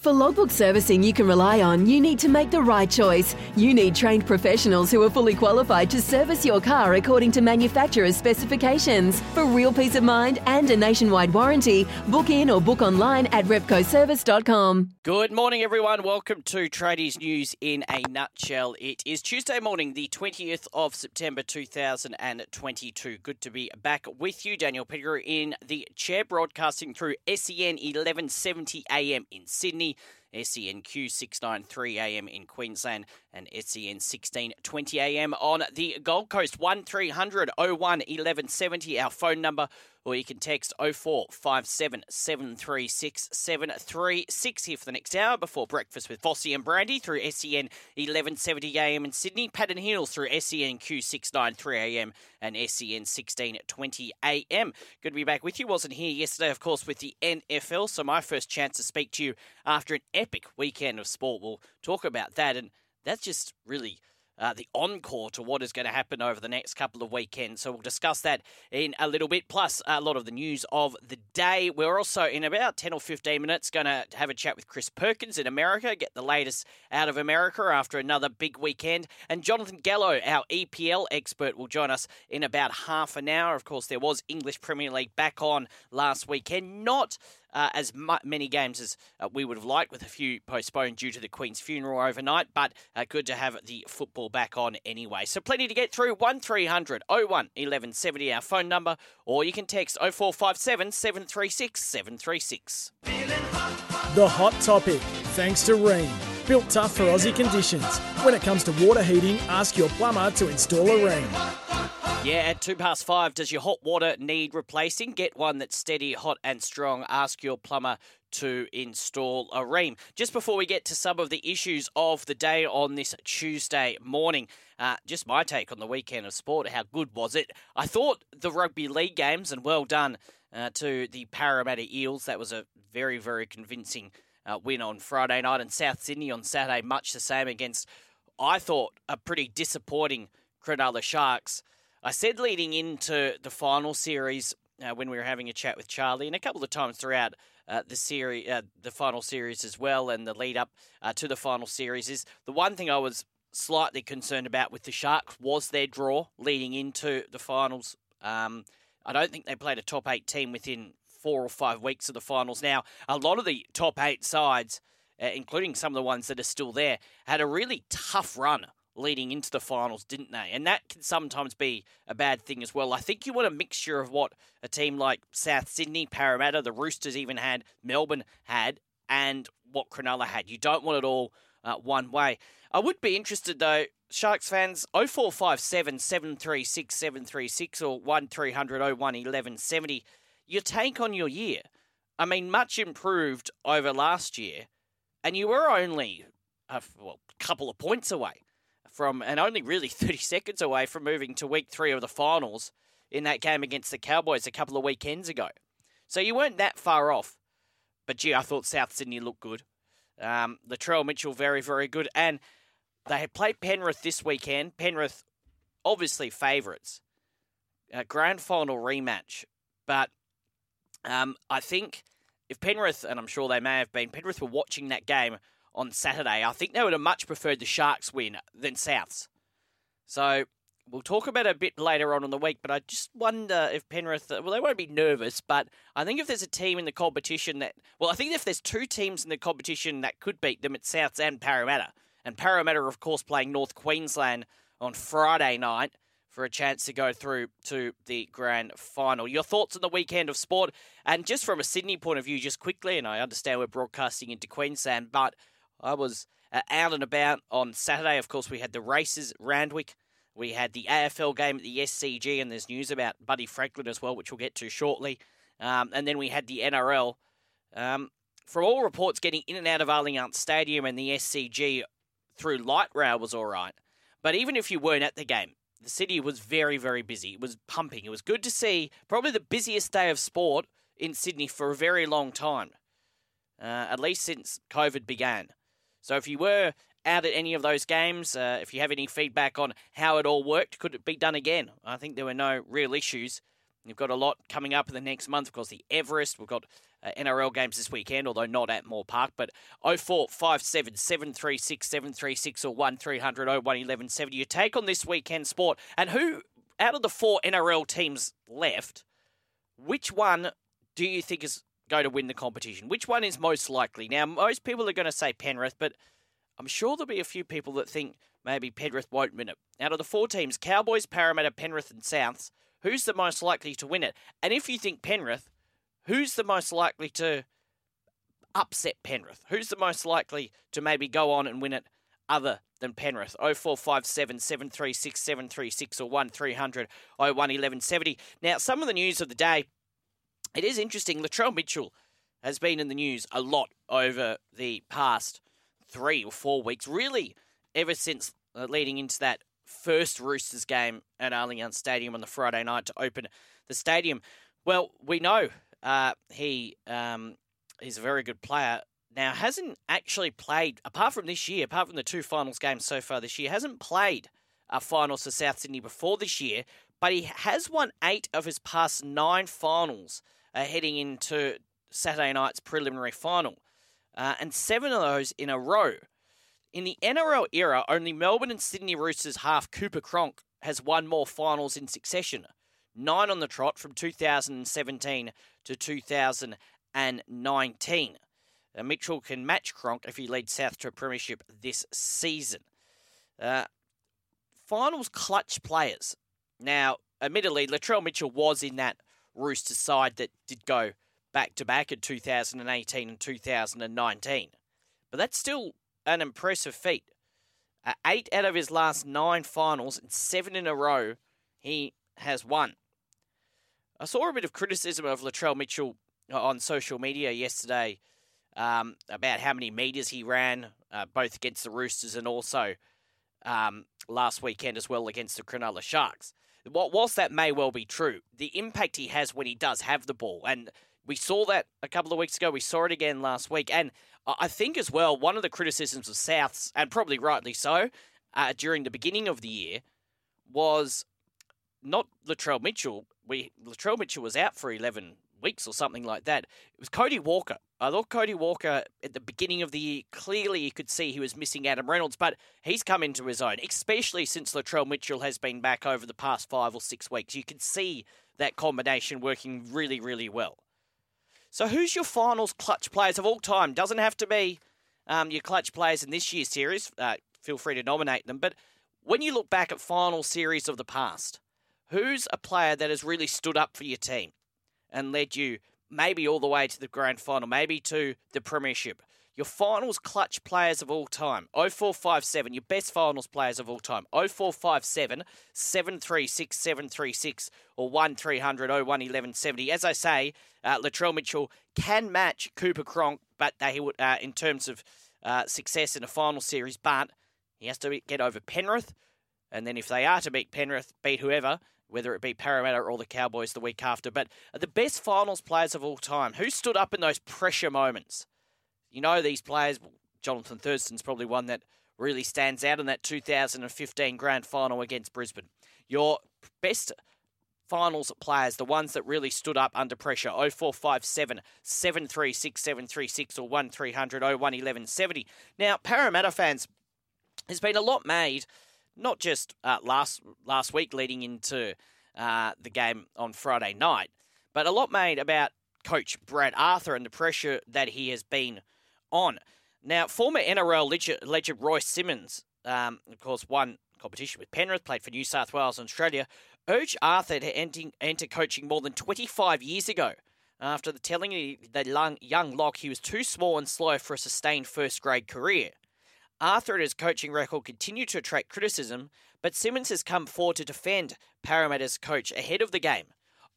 For logbook servicing you can rely on, you need to make the right choice. You need trained professionals who are fully qualified to service your car according to manufacturer's specifications. For real peace of mind and a nationwide warranty, book in or book online at repcoservice.com. Good morning, everyone. Welcome to Tradies News in a nutshell. It is Tuesday morning, the 20th of September 2022. Good to be back with you. Daniel Pettigrew in the chair, broadcasting through SEN 1170 AM in Sydney. SENQ 693 AM in Queensland and SEN 1620 AM on the Gold Coast. 1300 01 1170 our phone number or you can text 0457 736 736 here for the next hour before breakfast with Vossi and Brandy through SEN 1170 AM in Sydney, Patton Hills through SENQ 693 AM and SEN 1620 AM. Good to be back with you. Wasn't here yesterday, of course, with the NFL, so my first chance to speak to you after an epic weekend of sport. We'll talk about that, and that's just really uh, the encore to what is going to happen over the next couple of weekends. So we'll discuss that in a little bit, plus a lot of the news of the day. We're also, in about 10 or 15 minutes, going to have a chat with Chris Perkins in America, get the latest out of America after another big weekend. And Jonathan Gallo, our EPL expert, will join us in about half an hour. Of course, there was English Premier League back on last weekend. Not uh, as many games as uh, we would have liked, with a few postponed due to the Queen's funeral overnight. But uh, good to have the football back on anyway. So plenty to get through. 1300 01 1170, our phone number, or you can text 0457 736 736. The hot topic, thanks to Rheem. Built tough for Aussie conditions. When it comes to water heating, ask your plumber to install a Rheem. Yeah, at two past five, does your hot water need replacing? Get one that's steady, hot, and strong. Ask your plumber to install a Rheem. Just before we get to some of the issues of the day on this Tuesday morning, uh, just my take on the weekend of sport. How good was it? I thought the rugby league games, and well done uh, to the Parramatta Eels. That was a very, very convincing uh, win on Friday night, and South Sydney on Saturday, much the same against, I thought, a pretty disappointing Cronulla Sharks. I said leading into the final series uh, when we were having a chat with Charlie, and a couple of times throughout uh, the series, uh, the final series as well, and the lead up uh, to the final series is the one thing I was slightly concerned about with the Sharks was their draw leading into the finals. Um, I don't think they played a top eight team within four or five weeks of the finals. Now, a lot of the top eight sides, uh, including some of the ones that are still there, had a really tough run leading into the finals, didn't they? And that can sometimes be a bad thing as well. I think you want a mixture of what a team like South Sydney, Parramatta, the Roosters even had, Melbourne had, and what Cronulla had. You don't want it all uh, one way. I would be interested though, Sharks fans, 0457 736 736 or 1300 01 1170 your take on your year. I mean, much improved over last year, and you were only a well, couple of points away from, and only really 30 seconds away from moving to week three of the finals in that game against the Cowboys a couple of weekends ago. So you weren't that far off. But gee, I thought South Sydney looked good. Um, Latrell Mitchell, very, very good. And they had played Penrith this weekend. Penrith, obviously favourites. A grand final rematch. But um, I think if Penrith, and I'm sure they may have been, Penrith were watching that game on Saturday, I think they would have much preferred the Sharks win than Souths. So we'll talk about it a bit later on in the week, but I just wonder if Penrith, uh, well, they won't be nervous, but I think if there's a team in the competition that, well, I think if there's two teams in the competition that could beat them, it's Souths and Parramatta. And Parramatta, of course, playing North Queensland on Friday night for a chance to go through to the grand final. Your thoughts on the weekend of sport, and just from a Sydney point of view, just quickly, and I understand we're broadcasting into Queensland, but I was uh, out and about on Saturday. Of course, we had the races Randwick. We had the AFL game at the SCG, and there's news about Buddy Franklin as well, which we'll get to shortly. Um, and then we had the NRL. Um, for all reports, getting in and out of Allianz Stadium and the SCG through light rail was all right. But even if you weren't at the game, the city was very, very busy. It was pumping. It was good to see probably the busiest day of sport in Sydney for a very long time, uh, at least since COVID began. So if you were out at any of those games, uh, if you have any feedback on how it all worked, could it be done again? I think there were no real issues. You've got a lot coming up in the next month. Of course, the Everest. We've got uh, NRL games this weekend, although not at Moore Park. But 0457 736 736 or 1300 011170. Your take on this weekend sport and who, out of the four NRL teams left, which one do you think is going to win the competition? Which one is most likely? Now, most people are going to say Penrith, but I'm sure there'll be a few people that think maybe Penrith won't win it. Out of the four teams, Cowboys, Parramatta, Penrith, and Souths, who's the most likely to win it? And if you think Penrith, who's the most likely to upset Penrith? Who's the most likely to maybe go on and win it other than Penrith? 0457 736 736 or 1300 01 1170. Now, some of the news of the day, it is interesting. Latrell Mitchell has been in the news a lot over the past three or four weeks, really, ever since uh, leading into that first Roosters game at Allianz Stadium on the Friday night to open the stadium. Well, we know uh, he um, he's a very good player. Now, hasn't actually played, apart from this year, apart from the two finals games so far this year, hasn't played a finals for South Sydney before this year, but he has won eight of his past nine finals uh, heading into Saturday night's preliminary final uh, and seven of those in a row. In the NRL era, only Melbourne and Sydney Roosters half Cooper Cronk has won more finals in succession. Nine on the trot from 2017 to 2019. Uh, Mitchell can match Cronk if he leads South to a premiership this season. Uh, finals clutch players. Now, admittedly, Latrell Mitchell was in that Roosters side that did go back to back in 2018 and 2019. But that's still an impressive feat. Uh, eight out of his last nine finals and seven in a row, he has won. I saw a bit of criticism of Latrell Mitchell on social media yesterday um, about how many metres he ran, uh, both against the Roosters and also um, last weekend as well against the Cronulla Sharks. Whilst that may well be true, the impact he has when he does have the ball, and we saw that a couple of weeks ago. We saw it again last week. And I think as well, one of the criticisms of Souths, and probably rightly so, uh, during the beginning of the year was not Latrell Mitchell. We Latrell Mitchell was out for 11 weeks or something like that. It was Cody Walker. I thought Cody Walker at the beginning of the year, clearly you could see he was missing Adam Reynolds, but he's come into his own, especially since Latrell Mitchell has been back over the past five or six weeks. You can see that combination working really, really well. So, who's your finals clutch players of all time? Doesn't have to be um, your clutch players in this year's series. Uh, feel free to nominate them. But when you look back at final series of the past, who's a player that has really stood up for your team and led you maybe all the way to the grand final, maybe to the premiership? Your finals clutch players of all time. 0457, your best finals players of all time. 0457 736 736 or 1300 01 1170. As I say, uh, Latrell Mitchell can match Cooper Cronk, but they would uh, in terms of uh, success in a final series, but he has to get over Penrith. And then if they are to beat Penrith, beat whoever, whether it be Parramatta or the Cowboys the week after. But the best finals players of all time, who stood up in those pressure moments? you know these players. Jonathan Thurston's probably one that really stands out in that 2015 grand final against Brisbane. Your best finals players, the ones that really stood up under pressure, 0457 736 736 or 1300 01 1170. Now, Parramatta fans, there's been a lot made, not just uh, last last week leading into uh, the game on Friday night, but a lot made about coach Brad Arthur and the pressure that he has been on. Now, former NRL legend, Royce Simmons, um, of course, won competition with Penrith, played for New South Wales and Australia, urged Arthur to enter, enter coaching more than 25 years ago after the telling the young lock he was too small and slow for a sustained first grade career. Arthur and his coaching record continue to attract criticism, but Simmons has come forward to defend Parramatta's coach ahead of the game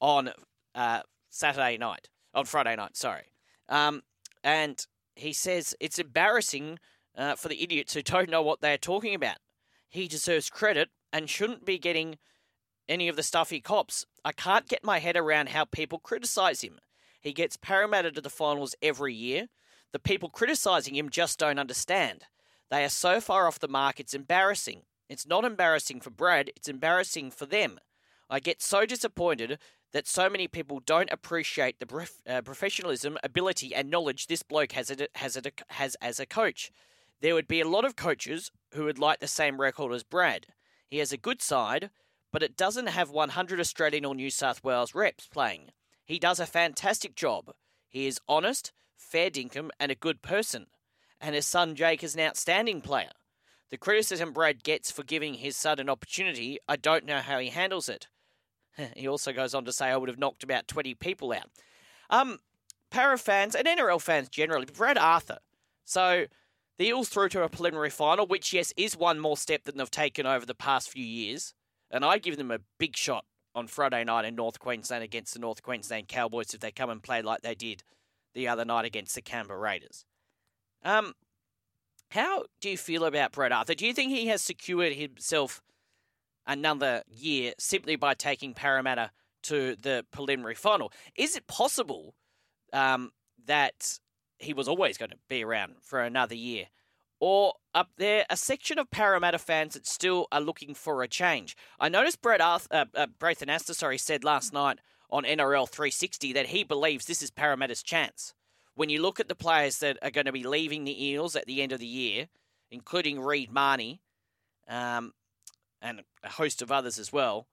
on uh, Saturday night, on Friday night, sorry. Um, and he says it's embarrassing uh, for the idiots who don't know what they're talking about. He deserves credit and shouldn't be getting any of the stuff he cops. I can't get my head around how people criticise him. He gets Parramatta to the finals every year. The people criticising him just don't understand. They are so far off the mark, it's embarrassing. It's not embarrassing for Brad, it's embarrassing for them. I get so disappointed that so many people don't appreciate the prof- uh, professionalism, ability, and knowledge this bloke has, a, has, a, has as a coach. There would be a lot of coaches who would like the same record as Brad. He has a good side, but it doesn't have 100 Australian or New South Wales reps playing. He does a fantastic job. He is honest, fair dinkum, and a good person. And his son Jake is an outstanding player. The criticism Brad gets for giving his son an opportunity, I don't know how he handles it. He also goes on to say, I would have knocked about 20 people out. Um, Parra fans and NRL fans generally, Brad Arthur. So the Eels through to a preliminary final, which, yes, is one more step than they've taken over the past few years. And I give them a big shot on Friday night in North Queensland against the North Queensland Cowboys if they come and play like they did the other night against the Canberra Raiders. Um, how do you feel about Brad Arthur? Do you think he has secured himself another year simply by taking Parramatta to the preliminary final? Is it possible um, that he was always going to be around for another year? Or up there, a section of Parramatta fans that still are looking for a change. I noticed Brett Arthur, uh, uh, Astor, sorry, said last night on NRL 360 that he believes this is Parramatta's chance. When you look at the players that are going to be leaving the Eels at the end of the year, including Reed Mahoney um, and a host of others as well,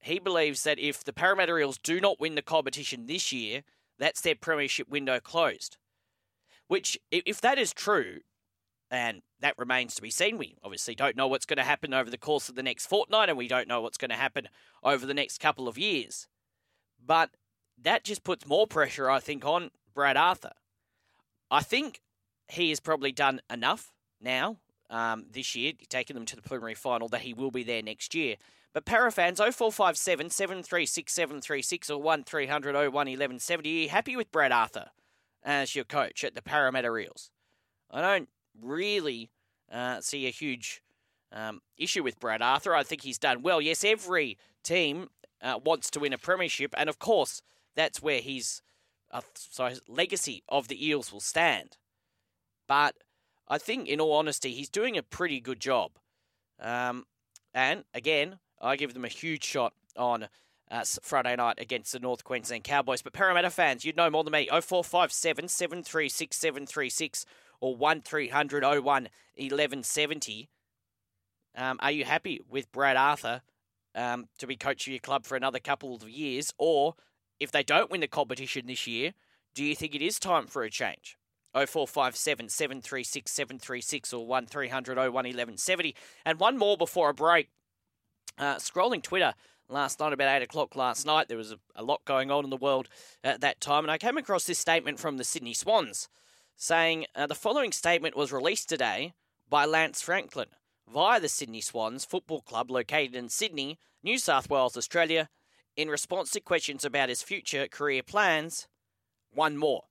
he believes that if the Parramatta Eels do not win the competition this year, that's their premiership window closed. Which, if that is true, and that remains to be seen. We obviously don't know what's going to happen over the course of the next fortnight, and we don't know what's going to happen over the next couple of years. But that just puts more pressure, I think, on Brad Arthur. I think he has probably done enough now um, this year, taking them to the preliminary final, that he will be there next year. But Parafans 0457 736 736 or 1300 01 1170, are you happy with Brad Arthur as your coach at the Parramatta Eels? I don't really uh, see a huge um, issue with Brad Arthur. I think he's done well. Yes, every team uh, wants to win a premiership, and of course, that's where his uh, so his legacy of the Eels will stand. But I think, in all honesty, he's doing a pretty good job. Um, and again, I give them a huge shot on uh, Friday night against the North Queensland Cowboys. But Parramatta fans, you'd know more than me. 0457 736 736 or 1300 01 1170. Um, are you happy with Brad Arthur um, to be coach of your club for another couple of years? Or if they don't win the competition this year, do you think it is time for a change? 0457 736 736 or 1300 01 1170. And one more before a break. Uh, scrolling Twitter last night about 8 o'clock last night, there was a, a lot going on in the world at that time, and I came across this statement from the Sydney Swans saying uh, the following statement was released today by Lance Franklin via the Sydney Swans Football Club located in Sydney, New South Wales, Australia, in response to questions about his future career plans. One more.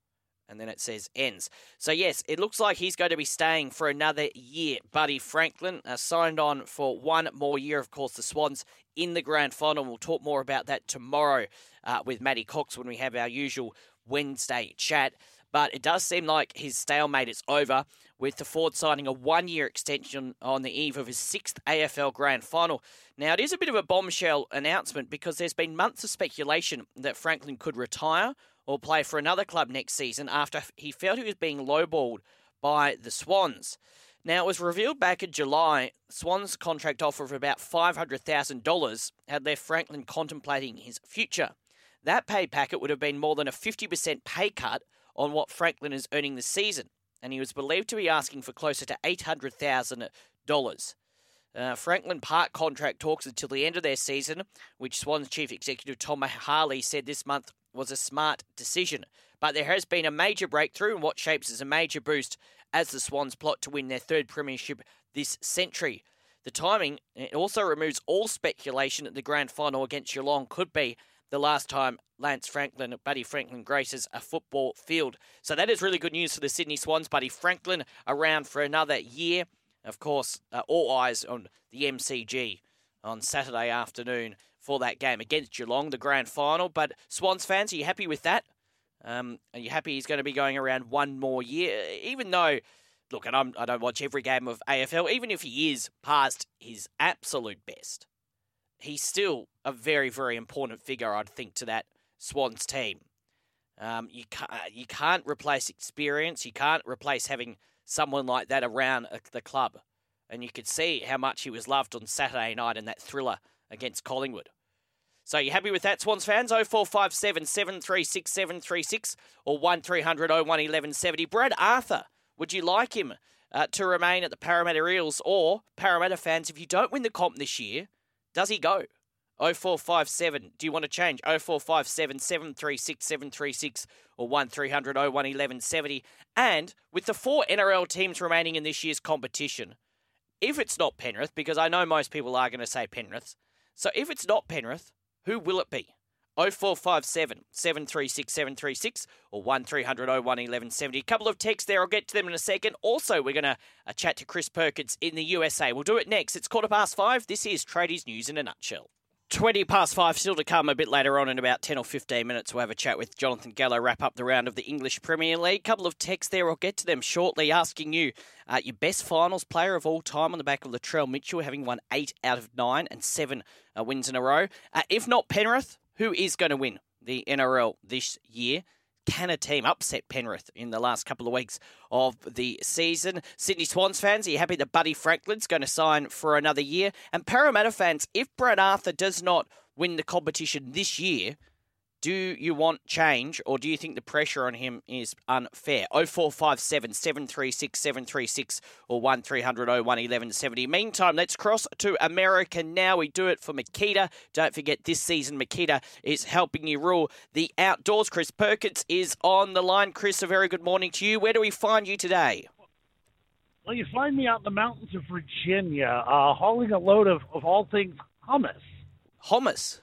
And then it says ends. So, yes, it looks like he's going to be staying for another year. Buddy Franklin signed on for one more year. Of course, the Swans in the grand final. We'll talk more about that tomorrow uh, with Matty Cox when we have our usual Wednesday chat but it does seem like his stalemate is over with the Ford signing a one year extension on the eve of his sixth AFL Grand Final. Now, it is a bit of a bombshell announcement because there's been months of speculation that Franklin could retire or play for another club next season after he felt he was being lowballed by the Swans. Now, it was revealed back in July, Swans' contract offer of about $500,000 had left Franklin contemplating his future. That pay packet would have been more than a 50% pay cut on what Franklin is earning this season, and he was believed to be asking for closer to $800,000. Uh, Franklin Park contract talks until the end of their season, which Swans chief executive Tom Harley said this month was a smart decision. But there has been a major breakthrough in what shapes as a major boost as the Swans plot to win their third premiership this century. The timing it also removes all speculation that the grand final against Geelong could be the last time Lance Franklin, Buddy Franklin graces a football field. So that is really good news for the Sydney Swans. Buddy Franklin around for another year. Of course, uh, all eyes on the MCG on Saturday afternoon for that game against Geelong, the grand final. But Swans fans, are you happy with that? Um, are you happy he's going to be going around one more year? Even though, look, and I'm, I do not watch every game of AFL, even if he is past his absolute best, he's still a very, very important figure, I'd think, to that Swans team. Um, you can't you can't replace experience. You can't replace having someone like that around the club, and you could see how much he was loved on Saturday night in that thriller against Collingwood. So you happy with that, Swans fans? 0457 736 736 or 1300 01 1170. Brad Arthur, would you like him uh, to remain at the Parramatta Eels? Or, Parramatta fans, if you don't win the comp this year, does he go? 0457. Do you want to change? 0457 736 736 or 1300 01 1170. And with the four NRL teams remaining in this year's competition, if it's not Penrith, because I know most people are going to say Penrith, so if it's not Penrith, who will it be? 0457 736 736 or 1300 01 1170. A couple of texts there. I'll get to them in a second. Also, we're going to uh, chat to Chris Perkins in the USA. We'll do it next. It's quarter past five. This is Tradies News in a nutshell. 20 past five, still to come a bit later on in about 10 or 15 minutes. We'll have a chat with Jonathan Gallo, wrap up the round of the English Premier League. Couple of texts there, I'll get to them shortly, asking you uh, your best finals player of all time on the back of Latrell Mitchell, having won eight out of nine and seven uh, wins in a row. Uh, if not Penrith, who is going to win the NRL this year? Can a team upset Penrith in the last couple of weeks of the season? Sydney Swans fans, are you happy that Buddy Franklin's going to sign for another year? And Parramatta fans, if Brad Arthur does not win the competition this year, do you want change or do you think the pressure on him is unfair? 0457 736 736 or 1300 01 1170. Meantime, let's cross to America now. We do it for Makita. Don't forget, this season, Makita is helping you rule the outdoors. Chris Perkins is on the line. Chris, a very good morning to you. Where do we find you today? Well, you find me out in the mountains of Virginia, uh, hauling a load of, of all things hummus. Hummus?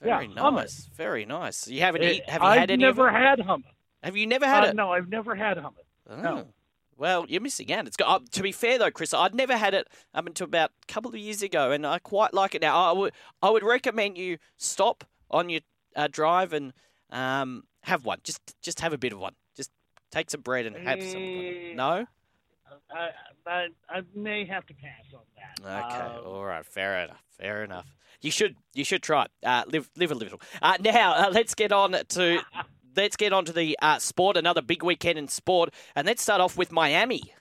Very yeah, nice. Hummus. Very nice. You haven't It- eat, have you I've had any never of it? had hummus. Have you never had Uh, it? No, I've never had hummus. Oh. No. Well, you're missing out. It's got. Uh, to be fair though, Chris, I'd never had it up until about a couple of years ago, and I quite like it now. I would. I would recommend you stop on your uh, drive and um, have one. Just, just have a bit of one. Just take some bread and have some. Eh, No. I, I, I may have to pass on that. Okay. Uh, All right. Fair enough. Fair enough. You should. You should try it. Uh, live. Live a little. Uh, now uh, let's get on to. Let's get on to the uh, sport. Another big weekend in sport, and let's start off with Miami.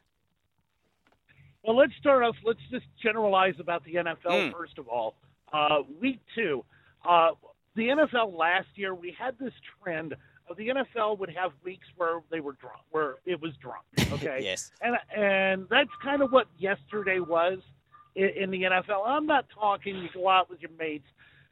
Well, let's start off. Let's just generalize about the NFL Mm. first of all. Uh, week two, uh, the NFL last year we had this trend the NFL would have weeks where they were drunk, where it was drunk. Okay, Yes. and and that's kind of what yesterday was in, in the NFL. I'm not talking you go out with your mates,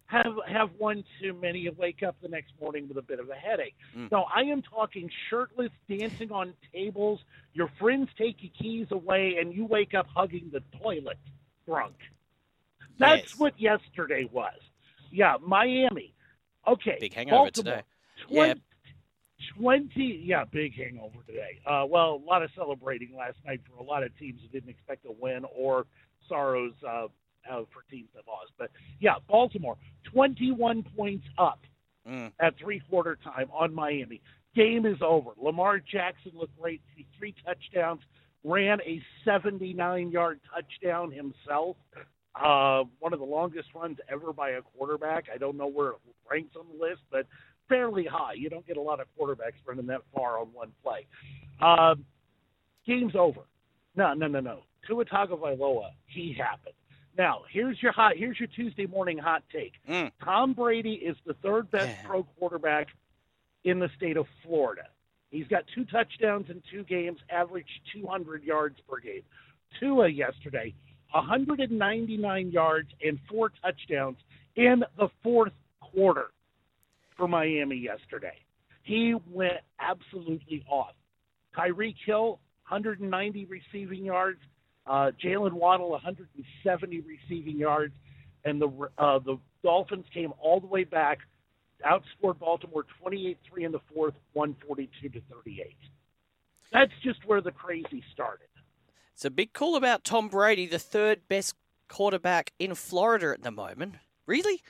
have have one too many, you wake up the next morning with a bit of a headache. Mm. No, I am talking shirtless, dancing on tables. Your friends take your keys away, and you wake up hugging the toilet, drunk. That's Yes. what yesterday was. Yeah, Miami. Okay, Big hangover Baltimore. today. Yeah. 20, 20 yeah, big hangover today. Uh, well, a lot of celebrating last night for a lot of teams who didn't expect a win or sorrows uh, uh, for teams that lost. But yeah, Baltimore, 21 points up Mm. at three quarter time on Miami. Game is over. Lamar Jackson looked great, three touchdowns, ran a 79 yard touchdown himself. Uh, one of the longest runs ever by a quarterback. I don't know where it ranks on the list, but fairly high. You don't get a lot of quarterbacks running that far on one play. Um, game's over. No, no, no, no. Tua Tagovailoa, he happened. Now, here's your hot. Here's your Tuesday morning hot take. Mm. Tom Brady is the third best Yeah. pro quarterback in the state of Florida. He's got two touchdowns in two games, averaged 200 yards per game. Tua yesterday, 199 yards and four touchdowns in the fourth quarter for Miami yesterday. He went absolutely off. Tyreek Hill, 190 receiving yards. Uh, Jaylen Waddle, 170 receiving yards, and the uh, the Dolphins came all the way back outscored Baltimore 28-3 in the fourth, 142 to 38. That's just where the crazy started. It's a big call about Tom Brady, the third best quarterback in Florida at the moment. Really?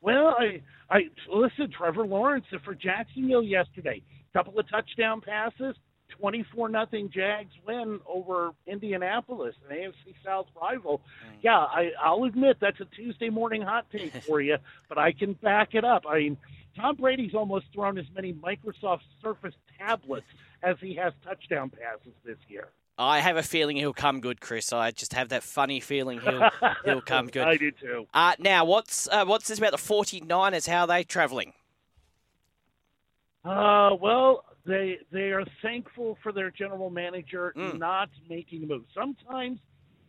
Well, I, I listen. Trevor Lawrence for Jacksonville yesterday, couple of touchdown passes, twenty-four nothing Jags win over Indianapolis, an AFC South rival. Mm. Yeah, I, I'll admit that's a Tuesday morning hot take for you, but I can back it up. I mean, Tom Brady's almost thrown as many Microsoft Surface tablets as he has touchdown passes this year. I have a feeling he'll come good, Chris. I just have that funny feeling he'll he'll come good. I do too. Uh, now, what's uh, what's this about the 49ers? How are they travelling? Uh, well, they they are thankful for their general manager Mm. not making a move. Sometimes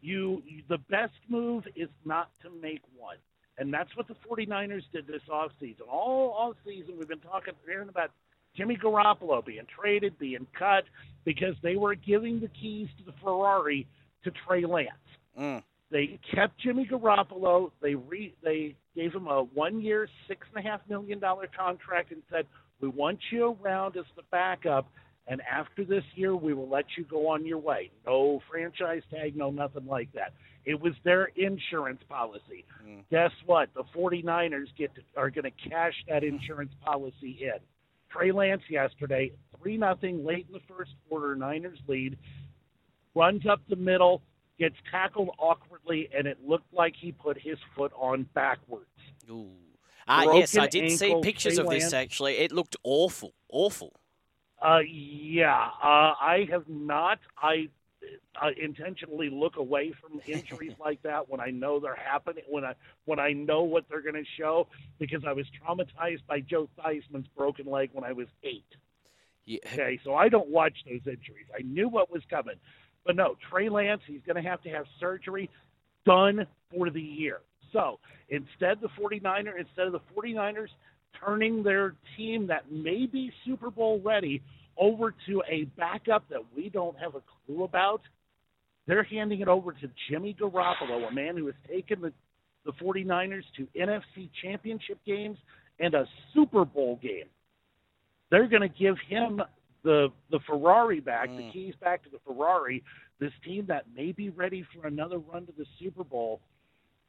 you the best move is not to make one. And that's what the 49ers did this offseason. All offseason we've been talking hearing about Jimmy Garoppolo being traded, being cut because they were giving the keys to the Ferrari to Trey Lance. Mm. They kept Jimmy Garoppolo. They re, they gave him a one year, six and a half million dollar contract and said, "We want you around as the backup, and after this year, we will let you go on your way. No franchise tag, no nothing like that." It was their insurance policy. Mm. Guess what? The 49ers get to, are going to cash that insurance policy in. Trey Lance yesterday, three nothing late in the first quarter, Niners lead, runs up the middle, gets tackled awkwardly, and it looked like he put his foot on backwards. Ooh. Uh, yes, I did see pictures Trey of this Lance. actually. It looked awful, awful. Uh, yeah, uh, I have not. I uh, intentionally look away from injuries like that when I know they're happening. When I when I know what they're going to show, because I was traumatized by Joe Theismann's broken leg when I was eight. Yeah. Okay, so I don't watch those injuries. I knew what was coming. But no, Trey Lance, he's going to have to have surgery done for the year. So instead, the 49er, instead of the 49ers turning their team that may be Super Bowl ready over to a backup that we don't have a clue about, they're handing it over to Jimmy Garoppolo, a man who has taken the, the 49ers to NFC championship games and a Super Bowl game. They're going to give him the the Ferrari back, the Mm. keys back to the Ferrari. This team that may be ready for another run to the Super Bowl,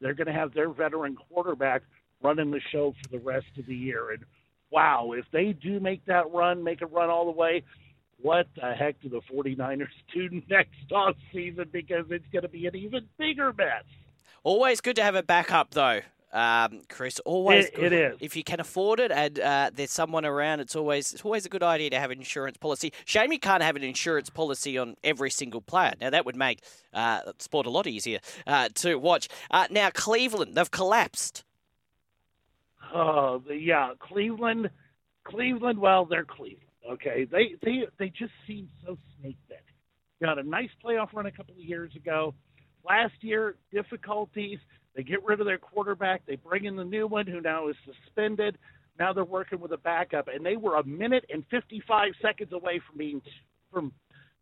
they're going to have their veteran quarterback running the show for the rest of the year. And wow, if they do make that run, make a run all the way, what the heck do the 49ers do next off season? Because it's going to be an even bigger mess. Always good to have a backup, though, um, Chris. Always, It- good. it is. If you can afford it and uh, there's someone around, it's always it's always a good idea to have an insurance policy. Shame you can't have an insurance policy on every single player. Now that would make uh, sport a lot easier uh, to watch. Uh, now Cleveland, they've collapsed. Oh, the, yeah, Cleveland. Cleveland. Well, they're Cleveland. Okay, they they they just seem so snake bit. Got a nice playoff run a couple of years ago. Last year, difficulties. They get rid of their quarterback. They bring in the new one, who now is suspended. Now they're working with a backup, and they were a minute and 55 seconds away from being from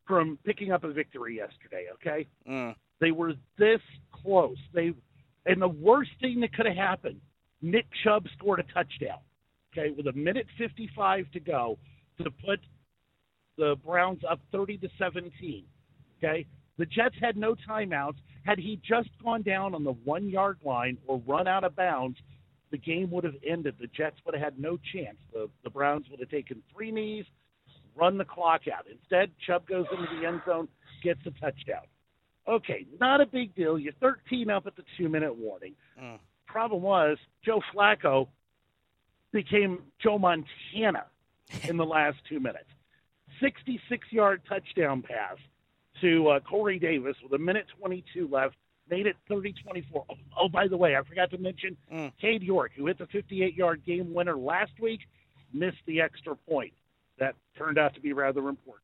from picking up a victory yesterday. Okay, Mm. they were this close. They and the worst thing that could have happened, Nick Chubb scored a touchdown. Okay, with a minute 55 to go to put the Browns up 30 to 17. Okay, the Jets had no timeouts. Had he just gone down on the one yard line or run out of bounds, the game would have ended. The Jets would have had no chance. The the Browns would have taken three knees, run the clock out. Instead, Chubb goes into the end zone, gets a touchdown. Okay, not a big deal. You're 13 up at the two minute warning. Mm. Problem was, Joe Flacco became Joe Montana in the last two minutes. 66 yard touchdown pass to uh, Corey Davis with a minute 22 left, made it 30 24. Oh, oh, by the way, I forgot to mention Mm. Cade York, who hit the 58 yard game winner last week, missed the extra point. That turned out to be rather important.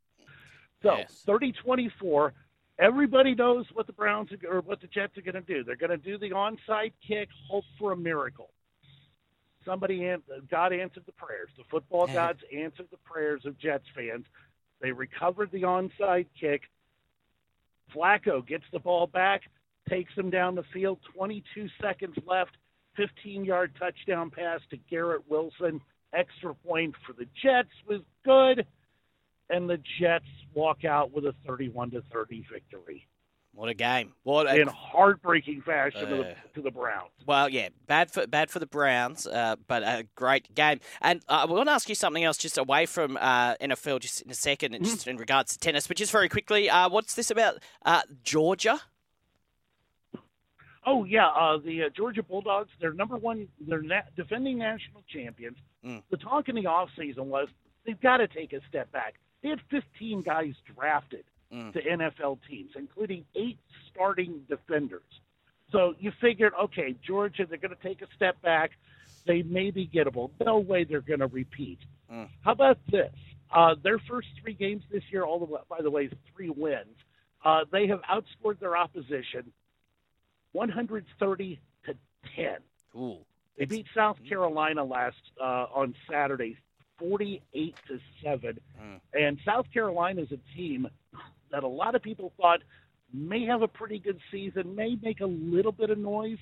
So Yes. 30 24. Everybody knows what the Browns are, or what the Jets are going to do. They're going to do the onside kick, hope for a miracle. Somebody, God answered the prayers. The football gods answered the prayers of Jets fans. They recovered the onside kick. Flacco gets the ball back, takes him down the field. 22 seconds left. 15 yard touchdown pass to Garrett Wilson. extra point for the Jets was good, and the Jets walk out with a 31 to 30 victory. What a game! What a, in heartbreaking fashion uh, to, the, Uh. to the Browns. well, yeah, bad for bad for the Browns, uh, but a great game. And uh, I want to ask you something else, just away from uh, NFL, just in a second, and just in regards to tennis. But just very quickly, uh, what's this about uh, Georgia? Oh yeah, uh, the uh, Georgia Bulldogs. They're number one. They're na- defending national champions. Mm. The talk in the off season was they've got to take a step back. They had 15 guys drafted Mm. to NFL teams, including eight starting defenders. So you figured, okay, Georgia, they're going to take a step back. They may be gettable. No way they're going to repeat. Mm. How about this? Uh, their first three games this year, all the way, by the way, three wins. Uh, they have outscored their opposition 130 to 10. Cool. They beat South Carolina last uh, on Saturday, 48 to seven. Mm. And South Carolina is a team that a lot of people thought may have a pretty good season, may make a little bit of noise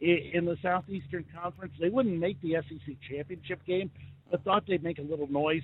in the Southeastern Conference. They wouldn't make the SEC championship game, but thought they'd make a little noise.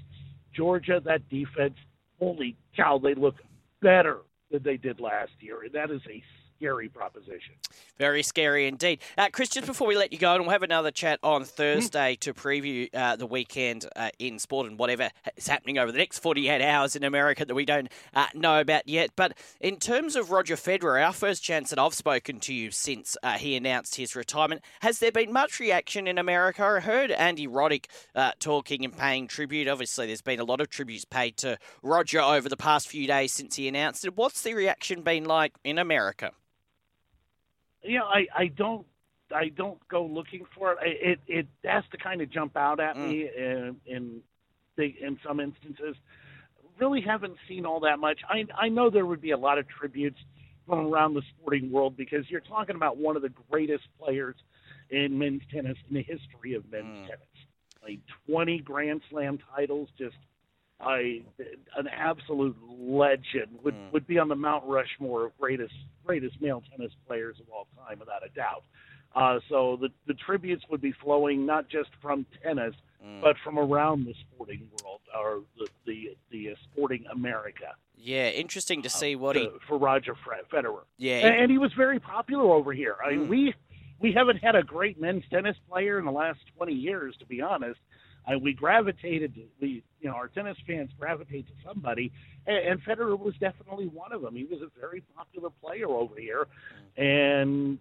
Georgia, that defense, holy cow, they look better than they did last year, and that is a scary proposition. Very scary indeed. Uh, Chris, just before we let you go, and we'll have another chat on Thursday to preview uh, the weekend uh, in sport and whatever is happening over the next 48 hours in America that we don't uh, know about yet. But in terms of Roger Federer, our first chance that I've spoken to you since uh, he announced his retirement, has there been much reaction in America? I heard Andy Roddick uh, talking and paying tribute. Obviously, there's been a lot of tributes paid to Roger over the past few days since he announced it. What's the reaction been like in America? You know, I, I don't I don't go looking for it. I, it it has to kind of jump out at me in in in some instances. Really haven't seen all that much. I I know there would be a lot of tributes from around the sporting world because you're talking about one of the greatest players in men's tennis in the history of men's Mm. tennis. Like 20 Grand Slam titles, just I an absolute legend would Mm. would be on the Mount Rushmore of greatest greatest male tennis players of all time, without a doubt. Uh, so the the tributes would be flowing not just from tennis, Mm. but from around the sporting world or the the, the uh, sporting America. Yeah, interesting to see what to- he. for Roger Federer, Yeah, and, and he was very popular over here. I mean, Mm. we we haven't had a great men's tennis player in the last twenty years, to be honest. Uh, we gravitated, to, we you know, our tennis fans gravitate to somebody, and, and Federer was definitely one of them. He was a very popular player over here, and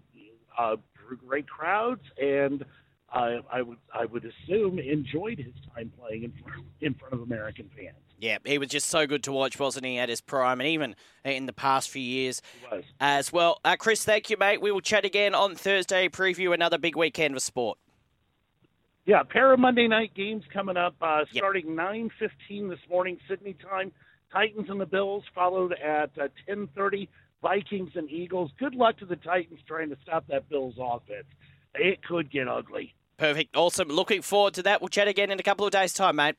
uh, drew great crowds, and I, I would I would assume enjoyed his time playing in front, in front of American fans. yeah, he was just so good to watch, wasn't he, at his prime, and even in the past few years as well. Uh, Chris, thank you, mate. We will chat again on Thursday. Preview another big weekend for sport. Yeah, pair of Monday night games coming up, uh, Yep. starting 9:15 this morning Sydney time. Titans and the Bills followed at uh, 10:30. Vikings and Eagles. Good luck to the Titans trying to stop that Bills offense. It could get ugly. Perfect. Awesome. Looking forward to that. We'll chat again in a couple of days' time, mate.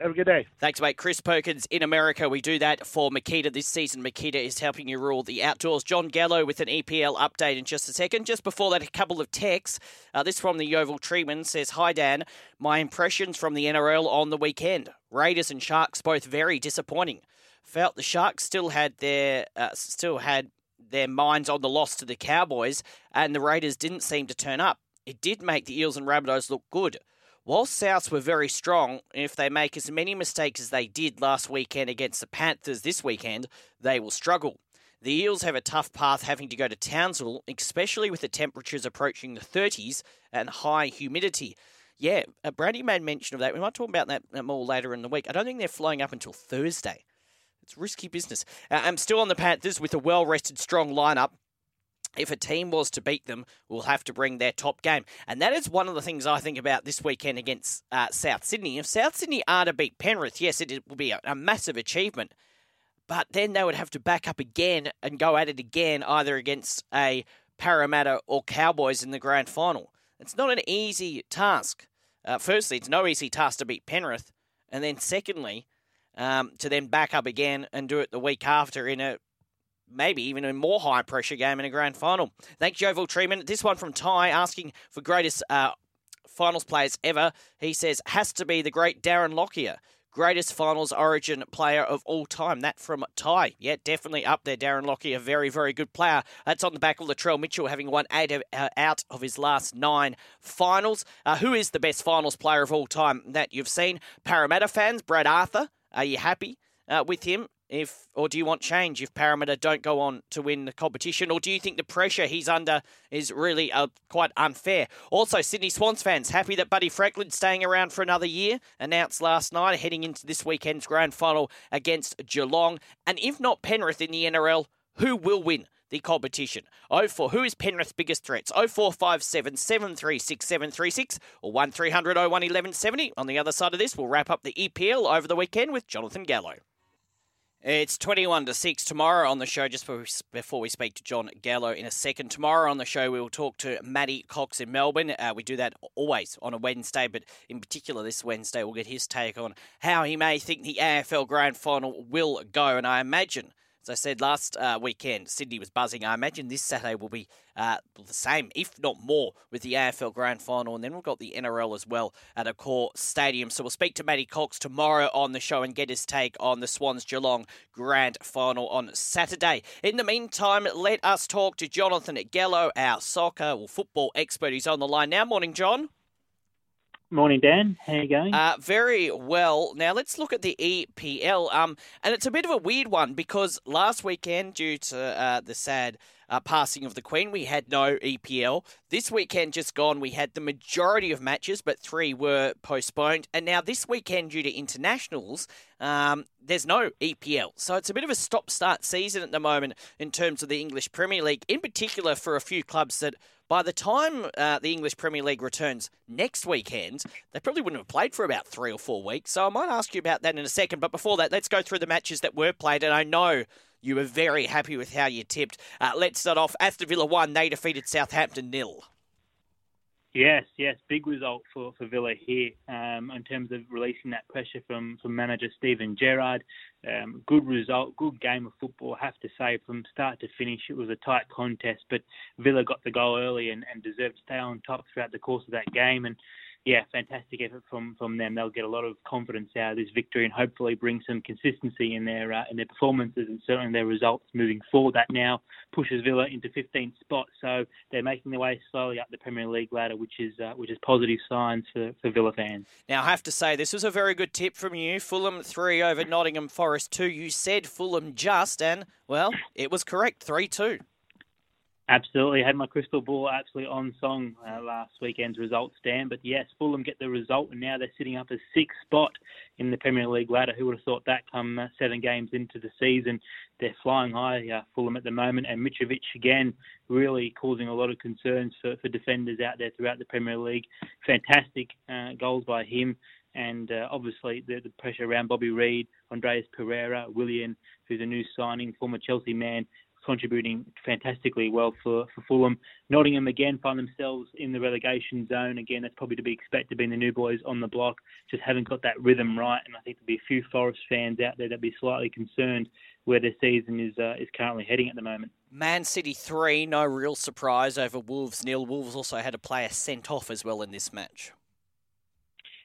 Have a good day. Thanks, mate. Chris Perkins in America. We do that for Makita this season. Makita is helping you rule the outdoors. John Gallo with an EPL update in just a second. Just before that, a couple of texts. Uh, this from the Yeovil Treeman says, Hi, Dan. My impressions from the NRL on the weekend. Raiders and Sharks both very disappointing. Felt the Sharks still had their uh, still had their minds on the loss to the Cowboys, and the Raiders didn't seem to turn up. It did make the Eels and Rabbitohs look good. While Souths were very strong, if they make as many mistakes as they did last weekend against the Panthers this weekend, they will struggle. The Eels have a tough path having to go to Townsville, especially with the temperatures approaching the 30s and high humidity. Yeah, Brandy made mention of that. We might talk about that more later in the week. I don't think they're flying up until Thursday. It's risky business. Uh, I'm still on the Panthers with a well rested, strong lineup if a team was to beat them, will have to bring their top game. And that is one of the things I think about this weekend against uh, South Sydney. If South Sydney are to beat Penrith, yes, it will be a, a massive achievement. But then they would have to back up again and go at it again, either against a Parramatta or Cowboys in the grand final. It's not an easy task. Uh, firstly, it's no easy task to beat Penrith. And then secondly, um, to then back up again and do it the week after in a maybe even a more high pressure game in a grand final. Thanks, Joval Treatment. This one from Ty asking for greatest uh, finals players ever. He says has to be the great Darren Lockyer greatest finals origin player of all time. That from Ty. Yeah, definitely up there. Darren Lockyer, a very, very good player. That's on the back of Latrell Mitchell having won eight of, uh, out of his last nine finals. Uh, who is the best finals player of all time that you've seen? Parramatta fans, Brad Arthur. Are you happy uh, with him? If or do you want change if Parramatta don't go on to win the competition, or do you think the pressure he's under is really uh, quite unfair? Also, Sydney Swans fans happy that Buddy Franklin's staying around for another year. Announced last night, heading into this weekend's grand final against Geelong, and if not Penrith in the NRL, who will win? The competition. 04. Who is Penrith's biggest threats? 0457 736 736 or 1300 01 1170. On the other side of this, we'll wrap up the EPL over the weekend with Jonathan Gallo. It's 21 to 6 tomorrow on the show, just before we speak to John Gallo in a second. Tomorrow on the show, we will talk to Matty Cox in Melbourne. Uh, we do that always on a Wednesday, but in particular this Wednesday, we'll get his take on how he may think the AFL Grand Final will go. And I imagine as I said last uh, weekend, Sydney was buzzing. I imagine this Saturday will be uh, the same, if not more, with the AFL Grand Final. And then we've got the NRL as well at Accor Stadium. So we'll speak to Matty Cox tomorrow on the show and get his take on the Swans Geelong Grand Final on Saturday. In the meantime, let us talk to Jonathan Gallo, our soccer or football expert. He's on the line now. Morning, John. Morning, Dan. How are you going? Uh, very well. Now let's look at the EPL. Um, and it's a bit of a weird one because last weekend, due to uh, the sad uh, passing of the Queen, we had no EPL. This weekend just gone, we had the majority of matches, but three were postponed. And now this weekend, due to internationals, um, there's no EPL. So it's a bit of a stop-start season at the moment in terms of the English Premier League, in particular for a few clubs that by the time uh, the English Premier League returns next weekend, they probably wouldn't have played for about three or four weeks. So I might ask you about that in a second. But before that, let's go through the matches that were played. And I know you were very happy with how you tipped. Uh, let's start off. Aston Villa 1, they defeated Southampton nil. Yes, yes, big result for, for Villa here um, in terms of releasing that pressure from, from manager Steven Gerrard. Um, good result, good game of football. I have to say, from start to finish, it was a tight contest, but Villa got the goal early and, and deserved to stay on top throughout the course of that game. And yeah, fantastic effort from from them. They'll get a lot of confidence out of this victory and hopefully bring some consistency in their uh, in their performances and certainly their results moving forward. That now pushes Villa into 15th spot, so they're making their way slowly up the Premier League ladder, which is uh, which is positive signs for, for Villa fans. Now, I have to say this was a very good tip from you. Fulham three over Nottingham Forest two. You said Fulham just, and well, it was correct three two. Absolutely, I had my crystal ball absolutely on song uh, last weekend's results, Dan. But yes, Fulham get the result, and now they're sitting up a sixth spot in the Premier League ladder. Who would have thought that come uh, seven games into the season? They're flying high, uh, Fulham at the moment, and Mitrovic again really causing a lot of concerns for, for defenders out there throughout the Premier League. Fantastic uh, goals by him and uh, obviously the, the, pressure around Bobby Reid, Andreas Pereira, Willian, who's a new signing, former Chelsea man, contributing fantastically well for, for Fulham. Nottingham again find themselves in the relegation zone. Again, that's probably to be expected being the new boys on the block. Just haven't got that rhythm right. And I think there'll be a few Forest fans out there that'll be slightly concerned where their season is uh, is currently heading at the moment. Man City 3, no real surprise over Wolves nil. Wolves also had a player sent off as well in this match.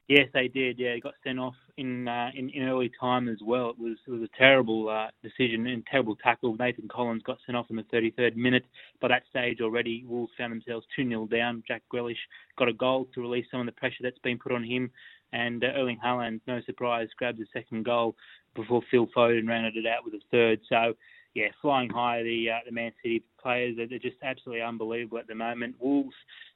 Yes, they did. Yeah, he got sent off in, uh, in in early time as well. It was it was a terrible uh, decision and terrible tackle. Nathan Collins got sent off in the 33rd minute. By that stage already, Wolves found themselves 2 0 down. Jack Grealish got a goal to release some of the pressure that's been put on him. And uh, Erling Haaland, no surprise, grabbed the second goal before Phil Foden rounded it out with a third. So yeah, flying high. The uh, the Man City players they're just absolutely unbelievable at the moment. Wolves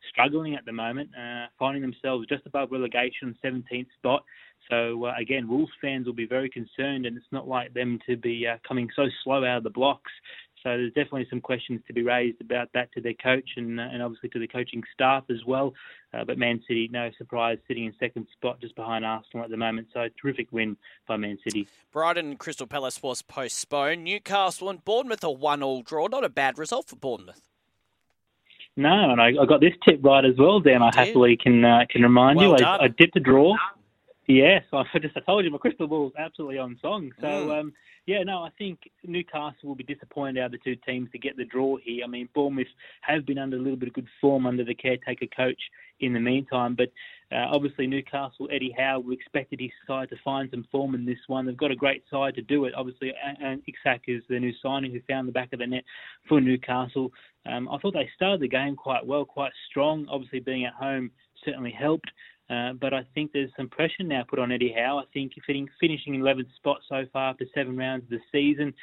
struggling at the moment, uh, finding themselves just above relegation, 17th spot. So uh, again, Wolves fans will be very concerned, and it's not like them to be uh, coming so slow out of the blocks. So there's definitely some questions to be raised about that to their coach and, uh, and obviously to the coaching staff as well. Uh, but Man City, no surprise, sitting in second spot just behind Arsenal at the moment. So terrific win by Man City. Brighton and Crystal Palace was postponed. Newcastle and Bournemouth a one-all draw. Not a bad result for Bournemouth. No, and I, I got this tip right as well, Dan. I happily can uh, can remind well you. I, I dipped a draw. Yes, I just I told you my crystal ball is absolutely on song. So mm. um, Yeah, no, I think Newcastle will be disappointed out of the two teams to get the draw here. I mean, Bournemouth have been under a little bit of good form under the caretaker coach in the meantime, but uh, obviously Newcastle, Eddie Howe, we expected his side to find some form in this one. They've got a great side to do it. Obviously, and Isak is the new signing who found the back of the net for Newcastle. Um, I thought they started the game quite well, quite strong. Obviously, being at home certainly helped. Uh, but I think there's some pressure now put on Eddie Howe. I think finishing in 11th spot so far after seven rounds of the season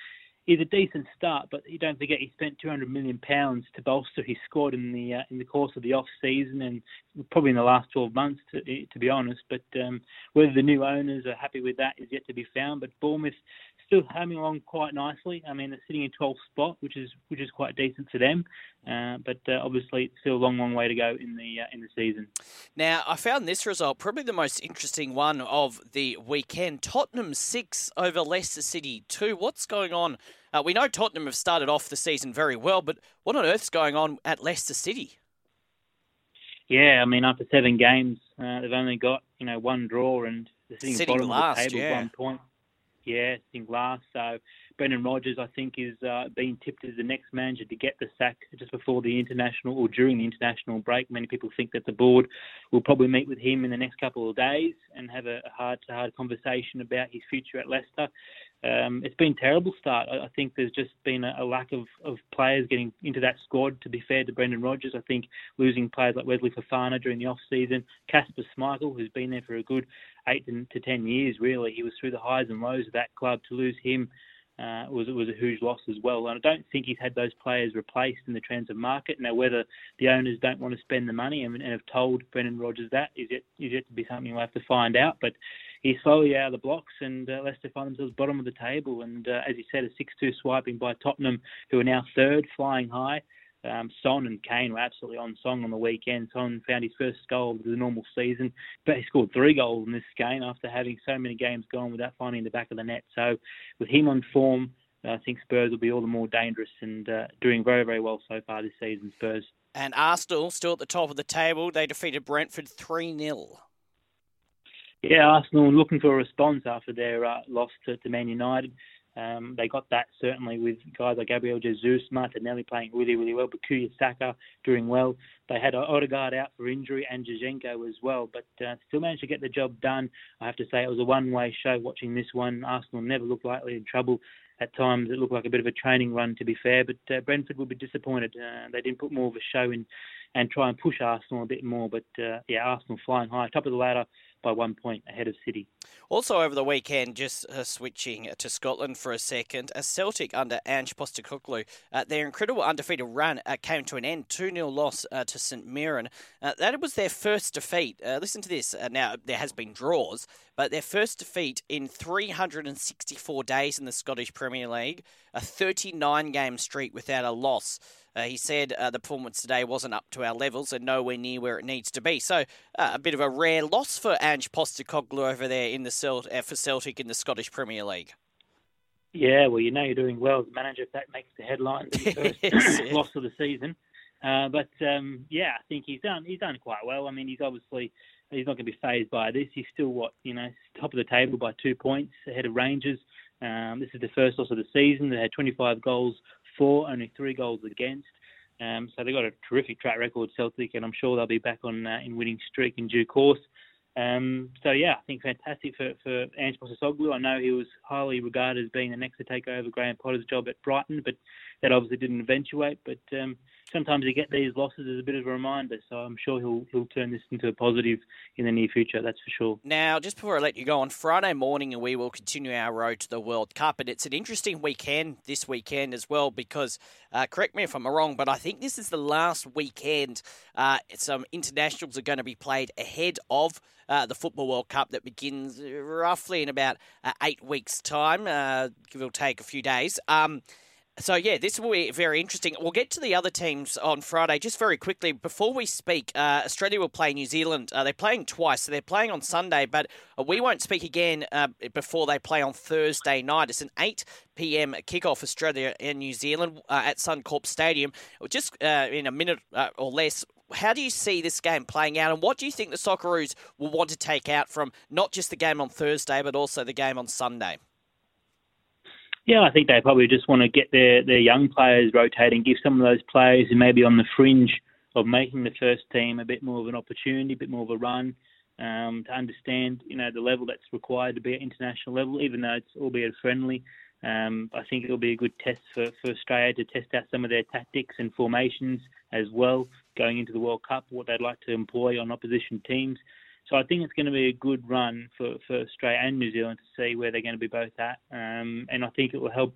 is a decent start. But you don't forget he spent 200 million pounds to bolster his squad in the uh, in the course of the off season and probably in the last 12 months, to, to be honest. But um, whether the new owners are happy with that is yet to be found. But Bournemouth still humming along quite nicely. I mean, they're sitting in 12th spot, which is which is quite decent for them. Uh, but uh, obviously, it's still a long, long way to go in the uh, in the season. Now, I found this result probably the most interesting one of the weekend. Tottenham six over Leicester City two. What's going on? Uh, we know Tottenham have started off the season very well, but what on earth's going on at Leicester City? Yeah, I mean, after seven games, uh, they've only got you know one draw and they're sitting, sitting bottom last, of the table, yeah. one point yeah, think last. So Brendan Rodgers, I think, is uh, being tipped as the next manager to get the sack just before the international or during the international break. Many people think that the board will probably meet with him in the next couple of days and have a hard-to-hard conversation about his future at Leicester. Um, it's been a terrible start. I, think there's just been a, a, lack of, of players getting into that squad. To be fair to Brendan Rodgers, I think losing players like Wesley Fofana during the off season, Casper Schmeichel, who's been there for a good eight to ten years, really, he was through the highs and lows of that club. To lose him uh, was was a huge loss as well. And I don't think he's had those players replaced in the transfer market. Now, whether the owners don't want to spend the money and, and have told Brendan Rodgers that is yet is yet to be something we'll have to find out. But he's slowly out of the blocks, and uh, Leicester find themselves bottom of the table. And uh, as you said, a 6-2 swiping by Tottenham, who are now third, flying high. Um, Son and Kane were absolutely on song on the weekend. Son found his first goal of the normal season, but he scored three goals in this game after having so many games gone without finding the back of the net. So, with him on form, I think Spurs will be all the more dangerous and uh, doing very, very well so far this season. Spurs. And Arsenal still at the top of the table. They defeated Brentford 3 0. Yeah, Arsenal looking for a response after their uh, loss to, to Man United. Um, they got that certainly with guys like Gabriel Jesus, Martinelli playing really, really well, Bukayo Saka doing well. They had Odegaard out for injury and Zinchenko as well, but uh, still managed to get the job done. I have to say it was a one-way show watching this one. Arsenal never looked likely in trouble. At times it looked like a bit of a training run, to be fair, but uh, Brentford will be disappointed. Uh, they didn't put more of a show in and try and push Arsenal a bit more, but uh, yeah, Arsenal flying high, top of the ladder by one point ahead of City. Also over the weekend, just uh, switching to Scotland for a second, a Celtic under Ange Postecoglou, uh, their incredible undefeated run uh, came to an end. 2-0 loss uh, to St Mirren. Uh, that was their first defeat. Uh, listen to this. now, there has been draws, but their first defeat in 364 days in the Scottish Premier League, a 39-game streak without a loss. Uh, he said uh, the performance today wasn't up to our levels and nowhere near where it needs to be. So uh, a bit of a rare loss for Ange Postecoglou over there in the Celt- uh, for Celtic in the Scottish Premier League. Yeah, well, you know you're doing well as manager if that makes the headlines. yes, yeah. loss of the season. Uh, but um, yeah, I think he's done he's done quite well. I mean, he's obviously he's not going to be phased by this. He's still what you know top of the table by two points ahead of Rangers. Um, this is the first loss of the season. They had 25 goals for, only three goals against. Um, so they've got a terrific track record, Celtic, and I'm sure they'll be back on uh, in winning streak in due course. Um, so yeah, I think fantastic for for Ange Postecoglou. I know he was highly regarded as being the next to take over Graham Potter's job at Brighton, but that obviously didn't eventuate. But um, sometimes you get these losses as a bit of a reminder. So I'm sure he'll he'll turn this into a positive in the near future. That's for sure. Now, just before I let you go, on Friday morning and we will continue our road to the World Cup, and it's an interesting weekend this weekend as well because uh, correct me if I'm wrong, but I think this is the last weekend uh, some internationals are going to be played ahead of. Uh, the Football World Cup that begins roughly in about uh, eight weeks' time, uh, or take a few days. Um, so yeah, this will be very interesting. We'll get to the other teams on Friday. Just very quickly before we speak, uh, Australia will play New Zealand. Uh, they're playing twice, so they're playing on Sunday, but uh, we won't speak again uh, before they play on Thursday night. It's an eight p.m. kickoff, Australia and New Zealand uh, at Suncorp Stadium. Just uh, in a minute or less, how do you see this game playing out, and what do you think the Socceroos will want to take out from not just the game on Thursday, but also the game on Sunday? Yeah, I think they probably just want to get their, their young players rotating, give some of those players who may be on the fringe of making the first team a bit more of an opportunity, a bit more of a run, um, to understand you know the level that's required to be at international level, even though it's albeit friendly. Um, I think it'll be a good test for, for Australia to test out some of their tactics and formations as well going into the World Cup, what they'd like to employ on opposition teams. So I think it's going to be a good run for, for Australia and New Zealand to see where they're going to be both at. Um, and I think it will help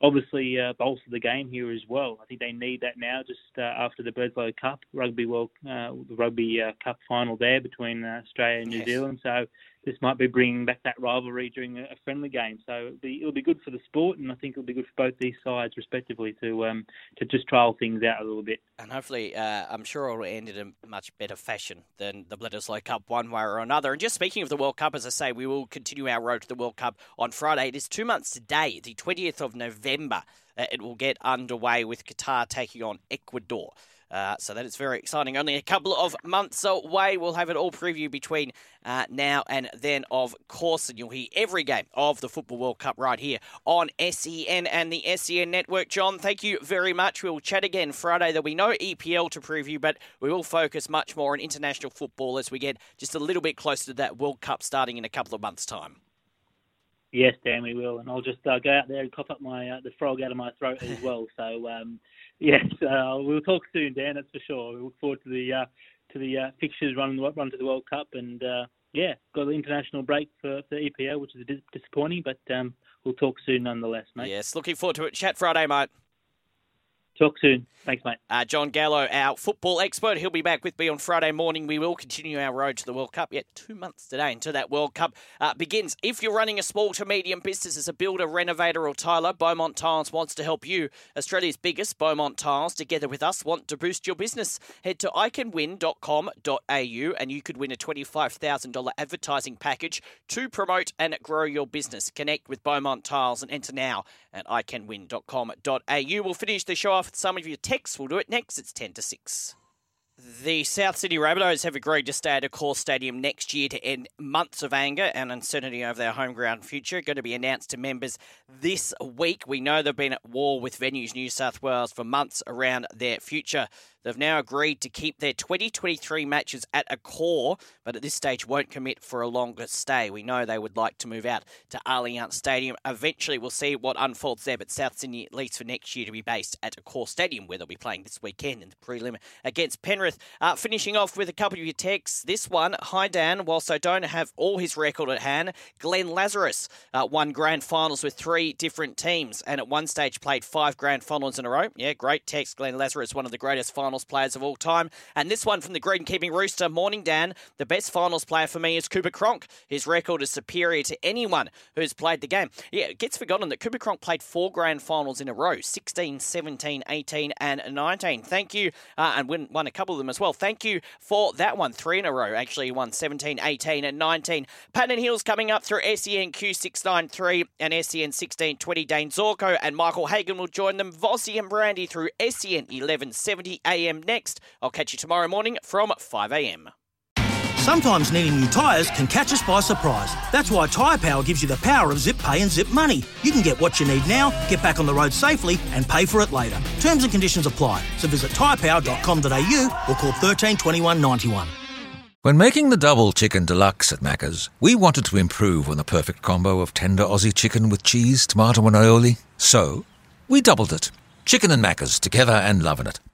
obviously uh, bolster the game here as well. I think they need that now, just uh, after the Bledisloe Cup Rugby World, uh, the Rugby uh, Cup final there between uh, Australia and New yes. Zealand. So this might be bringing back that rivalry during a, friendly game. So it'll be, it'll be good for the sport, and I think it'll be good for both these sides, respectively, to um, to just trial things out a little bit. And hopefully, uh, I'm sure it'll end in a much better fashion than the Bledisloe Cup, one way or another. And just speaking of the World Cup, as I say, we will continue our road to the World Cup on Friday. It is two months today, the 20th of November. Uh, it will get underway with Qatar taking on Ecuador. Uh, so that is very exciting. Only a couple of months away. We'll have it all preview between uh, now and then, of course. And you'll hear every game of the Football World Cup right here on SEN and the SEN Network. John, thank you very much. We'll chat again Friday. There'll be no EPL to preview, but we will focus much more on international football as we get just a little bit closer to that World Cup starting in a couple of months' time. Yes, Dan, we will, and I'll just uh, go out there and cough up my uh, the frog out of my throat as well. So um, yes, uh, we'll talk soon, Dan. That's for sure. We look forward to the uh, to the uh, fixtures run run to the World Cup, and uh, yeah, got the international break for, for EPL, which is disappointing, but um, we'll talk soon nonetheless, mate. Yes, looking forward to it. Chat Friday, mate. Talk soon. Thanks, mate. Uh, John Gallo, our football expert, he'll be back with me on Friday morning. We will continue our road to the World Cup. Yet two months today until that World Cup uh, begins. If you're running a small to medium business as a builder, renovator, or tiler, Beaumont Tiles wants to help you. Australia's biggest Beaumont Tiles, together with us, want to boost your business. Head to iCanWin.com.au and you could win a $25,000 advertising package to promote and grow your business. Connect with Beaumont Tiles and enter now at iCanWin.com.au. We'll finish the show off some of your texts. We'll do it next. It's 10 to 6. The South Sydney Rabbitohs have agreed to stay at Accor Stadium next year to end months of anger and uncertainty over their home ground future. Going to be announced to members this week. We know they've been at war with Venues New South Wales for months around their future. They've now agreed to keep their 2023 matches at Accor, but at this stage won't commit for a longer stay. We know they would like to move out to Allianz Stadium. Eventually, we'll see what unfolds there, but South Sydney, at least for next year, to be based at Accor Stadium, where they'll be playing this weekend in the prelim against Penrith. Uh, finishing off with a couple of your texts. This one, hi Dan, whilst I don't have all his record at hand, Glenn Lazarus uh, won grand finals with three different teams and at one stage played five grand finals in a row. Yeah, great text. Glenn Lazarus, one of the greatest finals finals players of all time. And this one from the greenkeeping rooster, Morning Dan, the best finals player for me is Cooper Cronk. His record is superior to anyone who's played the game. Yeah, it gets forgotten that Cooper Cronk played four grand finals in a row 16, 17, 18, and 19. Thank you, uh, and won, won a couple of them as well. Thank you for that one. Three in a row, actually, won 17, 18, and 19. Patton Hills coming up through SEN Q693 and SEN 1620. Dane Zorko and Michael Hagan will join them. Vossi and Brandy through SEN 1170 AM a.m. next. I'll catch you tomorrow morning from 5 a.m. Sometimes needing new tyres can catch us by surprise. That's why Tyre Power gives you the power of zip pay and zip money. You can get what you need now, get back on the road safely, and pay for it later. Terms and conditions apply. So visit tyrepower.com.au or call 13 21 91. When making the double chicken deluxe at Macca's, we wanted to improve on the perfect combo of tender Aussie chicken with cheese, tomato, and aioli. So, we doubled it. Chicken and Macca's together and loving it.